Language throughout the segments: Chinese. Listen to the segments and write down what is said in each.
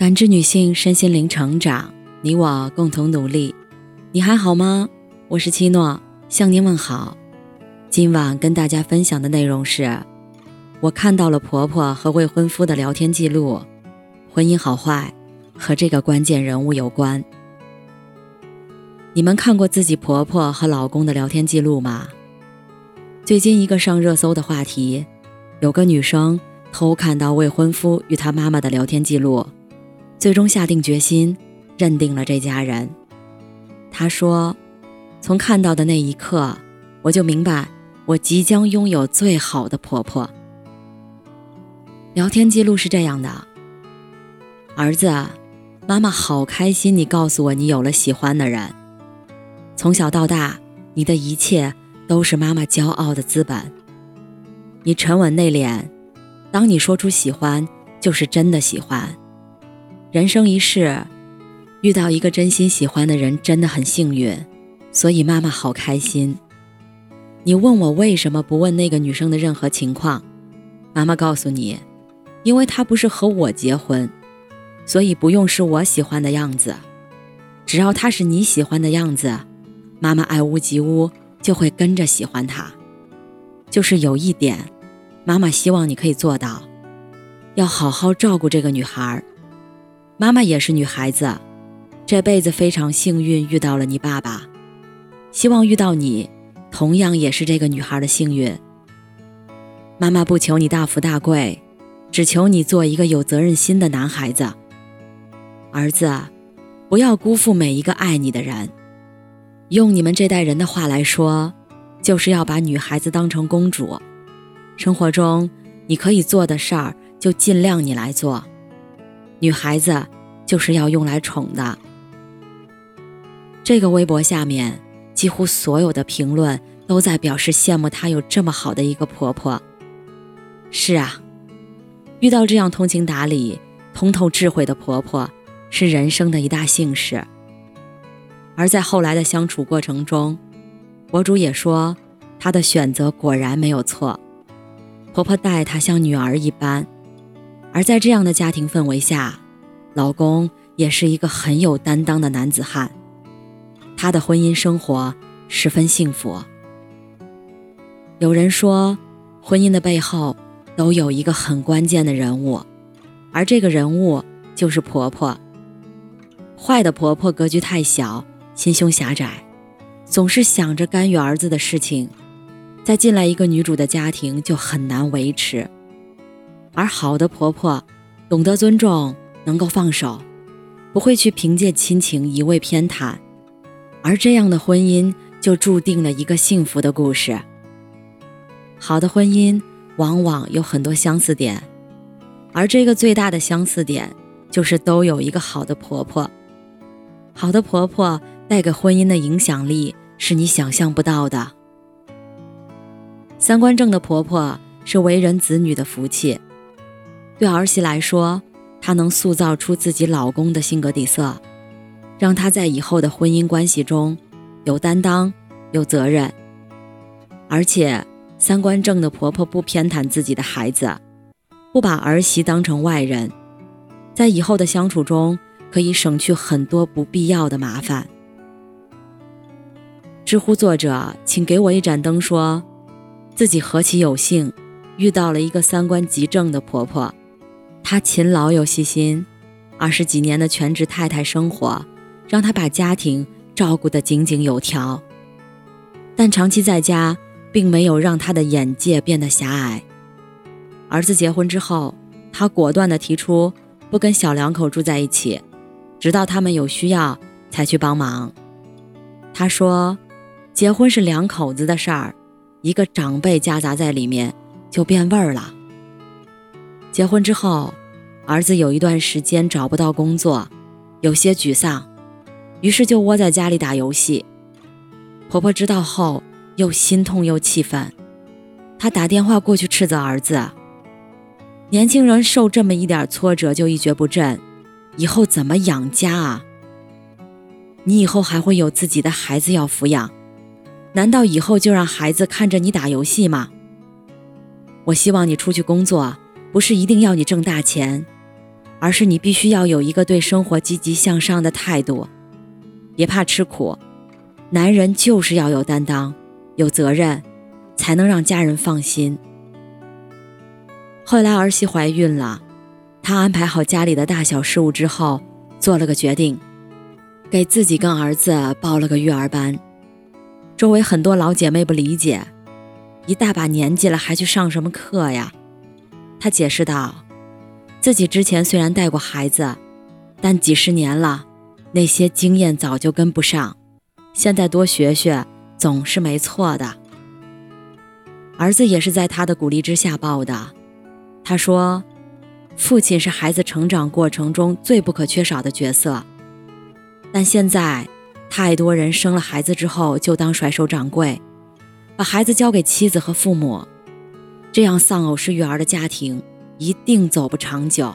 感知女性身心灵成长，你我共同努力。你还好吗？我是七诺，向您问好。今晚跟大家分享的内容是：我看到了婆婆和未婚夫的聊天记录，婚姻好坏和这个关键人物有关。你们看过自己婆婆和老公的聊天记录吗？最近一个上热搜的话题，有个女生偷看到未婚夫与他妈妈的聊天记录。最终下定决心，认定了这家人。他说：“从看到的那一刻，我就明白，我即将拥有最好的婆婆。”聊天记录是这样的：“儿子，妈妈好开心，你告诉我你有了喜欢的人。从小到大，你的一切都是妈妈骄傲的资本。你沉稳内敛，当你说出喜欢，就是真的喜欢。”人生一世，遇到一个真心喜欢的人真的很幸运，所以妈妈好开心。你问我为什么不问那个女生的任何情况，妈妈告诉你，因为她不是和我结婚，所以不用是我喜欢的样子，只要她是你喜欢的样子，妈妈爱屋及乌就会跟着喜欢她。就是有一点，妈妈希望你可以做到，要好好照顾这个女孩儿。妈妈也是女孩子，这辈子非常幸运遇到了你爸爸，希望遇到你，同样也是这个女孩的幸运。妈妈不求你大富大贵，只求你做一个有责任心的男孩子。儿子，不要辜负每一个爱你的人。用你们这代人的话来说，就是要把女孩子当成公主。生活中你可以做的事儿，就尽量你来做。女孩子就是要用来宠的。这个微博下面几乎所有的评论都在表示羡慕她有这么好的一个婆婆。是啊，遇到这样通情达理、通透智慧的婆婆是人生的一大幸事。而在后来的相处过程中，博主也说她的选择果然没有错，婆婆待她像女儿一般。而在这样的家庭氛围下，老公也是一个很有担当的男子汉，他的婚姻生活十分幸福。有人说，婚姻的背后都有一个很关键的人物，而这个人物就是婆婆。坏的婆婆格局太小，心胸狭窄，总是想着干预儿子的事情，再进来一个女主的家庭就很难维持。而好的婆婆，懂得尊重，能够放手，不会去凭借亲情一味偏袒，而这样的婚姻就注定了一个幸福的故事。好的婚姻往往有很多相似点，而这个最大的相似点就是都有一个好的婆婆。好的婆婆带给婚姻的影响力是你想象不到的。三观正的婆婆是为人子女的福气。对儿媳来说，她能塑造出自己老公的性格底色，让她在以后的婚姻关系中有担当、有责任。而且，三观正的婆婆不偏袒自己的孩子，不把儿媳当成外人，在以后的相处中可以省去很多不必要的麻烦。知乎作者，请给我一盏灯，说自己何其有幸，遇到了一个三观极正的婆婆。她勤劳又细心，二十几年的全职太太生活，让她把家庭照顾得井井有条。但长期在家，并没有让她的眼界变得狭隘。儿子结婚之后，她果断地提出不跟小两口住在一起，直到他们有需要才去帮忙。她说：“结婚是两口子的事儿，一个长辈夹杂在里面，就变味儿了。”结婚之后，儿子有一段时间找不到工作，有些沮丧，于是就窝在家里打游戏。婆婆知道后，又心痛又气愤，她打电话过去斥责儿子：“年轻人受这么一点挫折就一蹶不振，以后怎么养家啊？你以后还会有自己的孩子要抚养，难道以后就让孩子看着你打游戏吗？我希望你出去工作。”不是一定要你挣大钱，而是你必须要有一个对生活积极向上的态度，别怕吃苦。男人就是要有担当、有责任，才能让家人放心。后来儿媳怀孕了，她安排好家里的大小事务之后，做了个决定，给自己跟儿子报了个育儿班。周围很多老姐妹不理解，一大把年纪了还去上什么课呀？他解释道：“自己之前虽然带过孩子，但几十年了，那些经验早就跟不上。”现在多学学总是没错的。儿子也是在他的鼓励之下报的。他说：“父亲是孩子成长过程中最不可缺少的角色，但现在太多人生了孩子之后就当甩手掌柜，把孩子交给妻子和父母，这样丧偶式育儿的家庭一定走不长久。”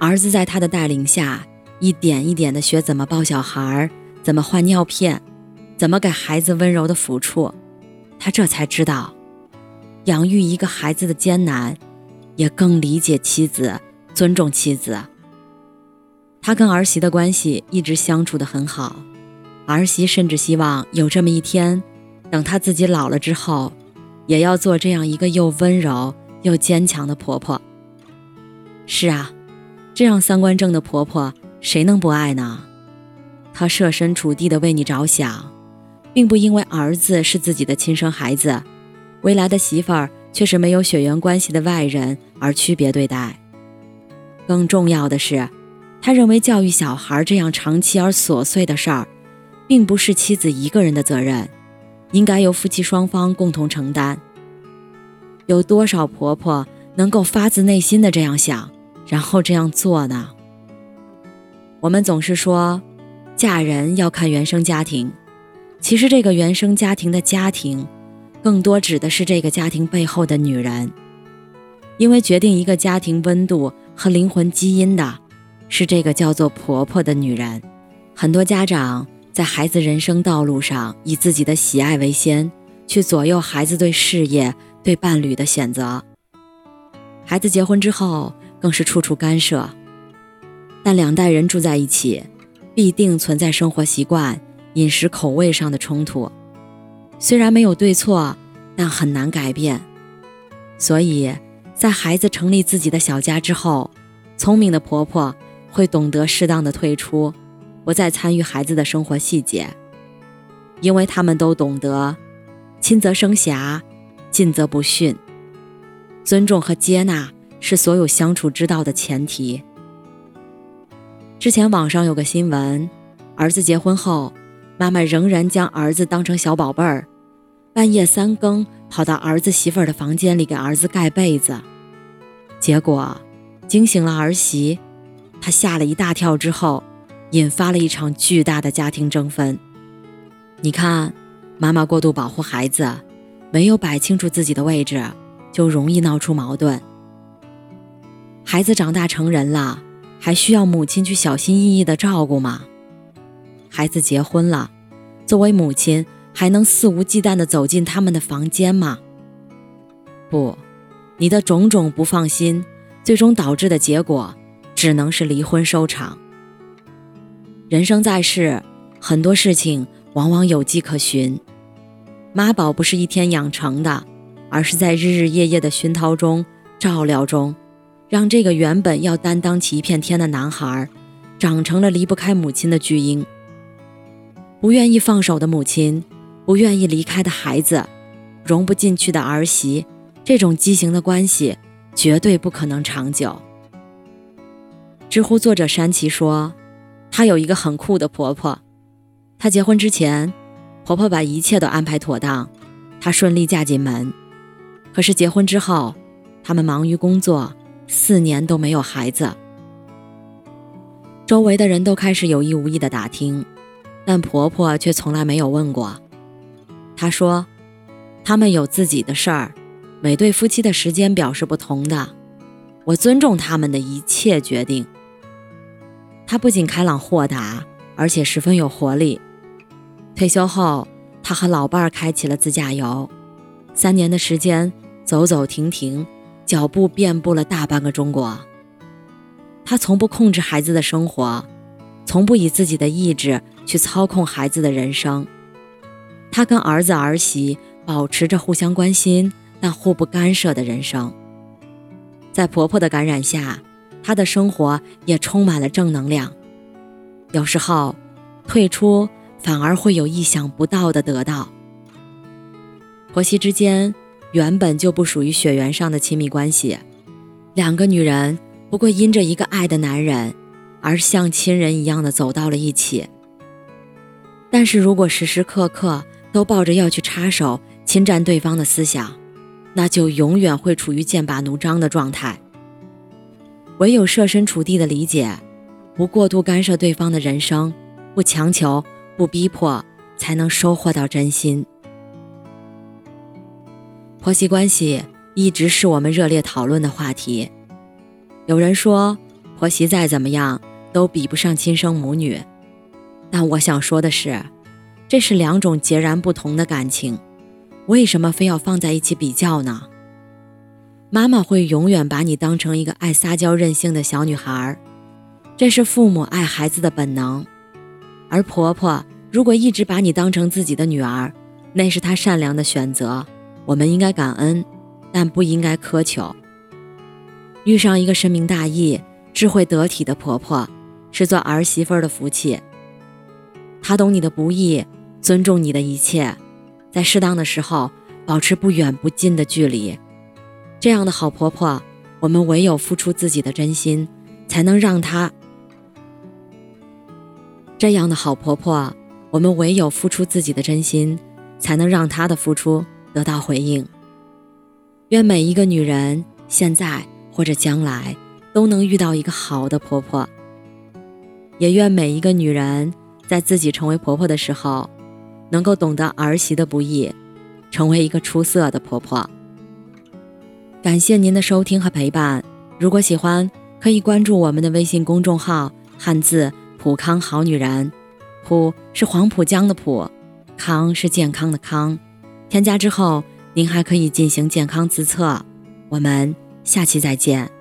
儿子在他的带领下，一点一点地学怎么抱小孩。怎么换尿片，怎么给孩子温柔的抚触，他这才知道，养育一个孩子的艰难，也更理解妻子，尊重妻子。他跟儿媳的关系一直相处的很好，儿媳甚至希望有这么一天，等他自己老了之后，也要做这样一个又温柔又坚强的婆婆。是啊，这样三观正的婆婆，谁能不爱呢？他设身处地的为你着想，并不因为儿子是自己的亲生孩子，未来的媳妇儿却是没有血缘关系的外人而区别对待。更重要的是，他认为教育小孩这样长期而琐碎的事儿，并不是妻子一个人的责任，应该由夫妻双方共同承担。有多少婆婆能够发自内心的这样想，然后这样做呢？我们总是说。嫁人要看原生家庭，其实这个原生家庭的家庭，更多指的是这个家庭背后的女人，因为决定一个家庭温度和灵魂基因的，是这个叫做婆婆的女人。很多家长在孩子人生道路上以自己的喜爱为先，去左右孩子对事业、对伴侣的选择。孩子结婚之后，更是处处干涉。但两代人住在一起。必定存在生活习惯、饮食口味上的冲突，虽然没有对错，但很难改变。所以，在孩子成立自己的小家之后，聪明的婆婆会懂得适当的退出，不再参与孩子的生活细节，因为他们都懂得，亲则生侠，近则不逊。尊重和接纳是所有相处之道的前提。之前网上有个新闻，儿子结婚后，妈妈仍然将儿子当成小宝贝儿，半夜三更跑到儿子媳妇儿的房间里给儿子盖被子，结果惊醒了儿媳，她吓了一大跳之后，引发了一场巨大的家庭争分。你看，妈妈过度保护孩子，没有摆清楚自己的位置，就容易闹出矛盾。孩子长大成人了。还需要母亲去小心翼翼的照顾吗？孩子结婚了，作为母亲还能肆无忌惮的走进他们的房间吗？不，你的种种不放心，最终导致的结果只能是离婚收场。人生在世，很多事情往往有迹可循，妈宝不是一天养成的，而是在日日夜夜的熏陶中、照料中。让这个原本要担当起一片天的男孩，长成了离不开母亲的巨婴。不愿意放手的母亲，不愿意离开的孩子，融不进去的儿媳，这种畸形的关系绝对不可能长久。知乎作者山崎说：“她有一个很酷的婆婆，她结婚之前，婆婆把一切都安排妥当，她顺利嫁进门。可是结婚之后，他们忙于工作。”四年都没有孩子，周围的人都开始有意无意的打听，但婆婆却从来没有问过。她说：“他们有自己的事儿，每对夫妻的时间表是不同的，我尊重他们的一切决定。”她不仅开朗豁达，而且十分有活力。退休后，她和老伴儿开启了自驾游，三年的时间，走走停停。脚步遍布了大半个中国。他从不控制孩子的生活，从不以自己的意志去操控孩子的人生。他跟儿子儿媳保持着互相关心但互不干涉的人生。在婆婆的感染下，她的生活也充满了正能量。有时候，退出反而会有意想不到的得到。婆媳之间原本就不属于血缘上的亲密关系，两个女人不过因着一个爱的男人，而像亲人一样的走到了一起。但是如果时时刻刻都抱着要去插手侵占对方的思想，那就永远会处于剑拔弩张的状态。唯有设身处地的理解，不过度干涉对方的人生，不强求，不逼迫，才能收获到真心。婆媳关系一直是我们热烈讨论的话题。有人说，婆媳再怎么样都比不上亲生母女，但我想说的是，这是两种截然不同的感情，为什么非要放在一起比较呢？妈妈会永远把你当成一个爱撒娇任性的小女孩，这是父母爱孩子的本能；而婆婆如果一直把你当成自己的女儿，那是她善良的选择。我们应该感恩，但不应该苛求。遇上一个深明大义、智慧得体的婆婆，是做儿媳妇的福气。她懂你的不易，尊重你的一切，在适当的时候保持不远不近的距离。这样的好婆婆，我们唯有付出自己的真心，才能让她。这样的好婆婆，我们唯有付出自己的真心，才能让她的付出。得到回应。愿每一个女人现在或者将来都能遇到一个好的婆婆，也愿每一个女人在自己成为婆婆的时候，能够懂得儿媳的不易，成为一个出色的婆婆。感谢您的收听和陪伴。如果喜欢，可以关注我们的微信公众号“汉字普康好女人”，普是黄浦江的浦，康是健康的康。添加之后，您还可以进行健康自测。我们下期再见。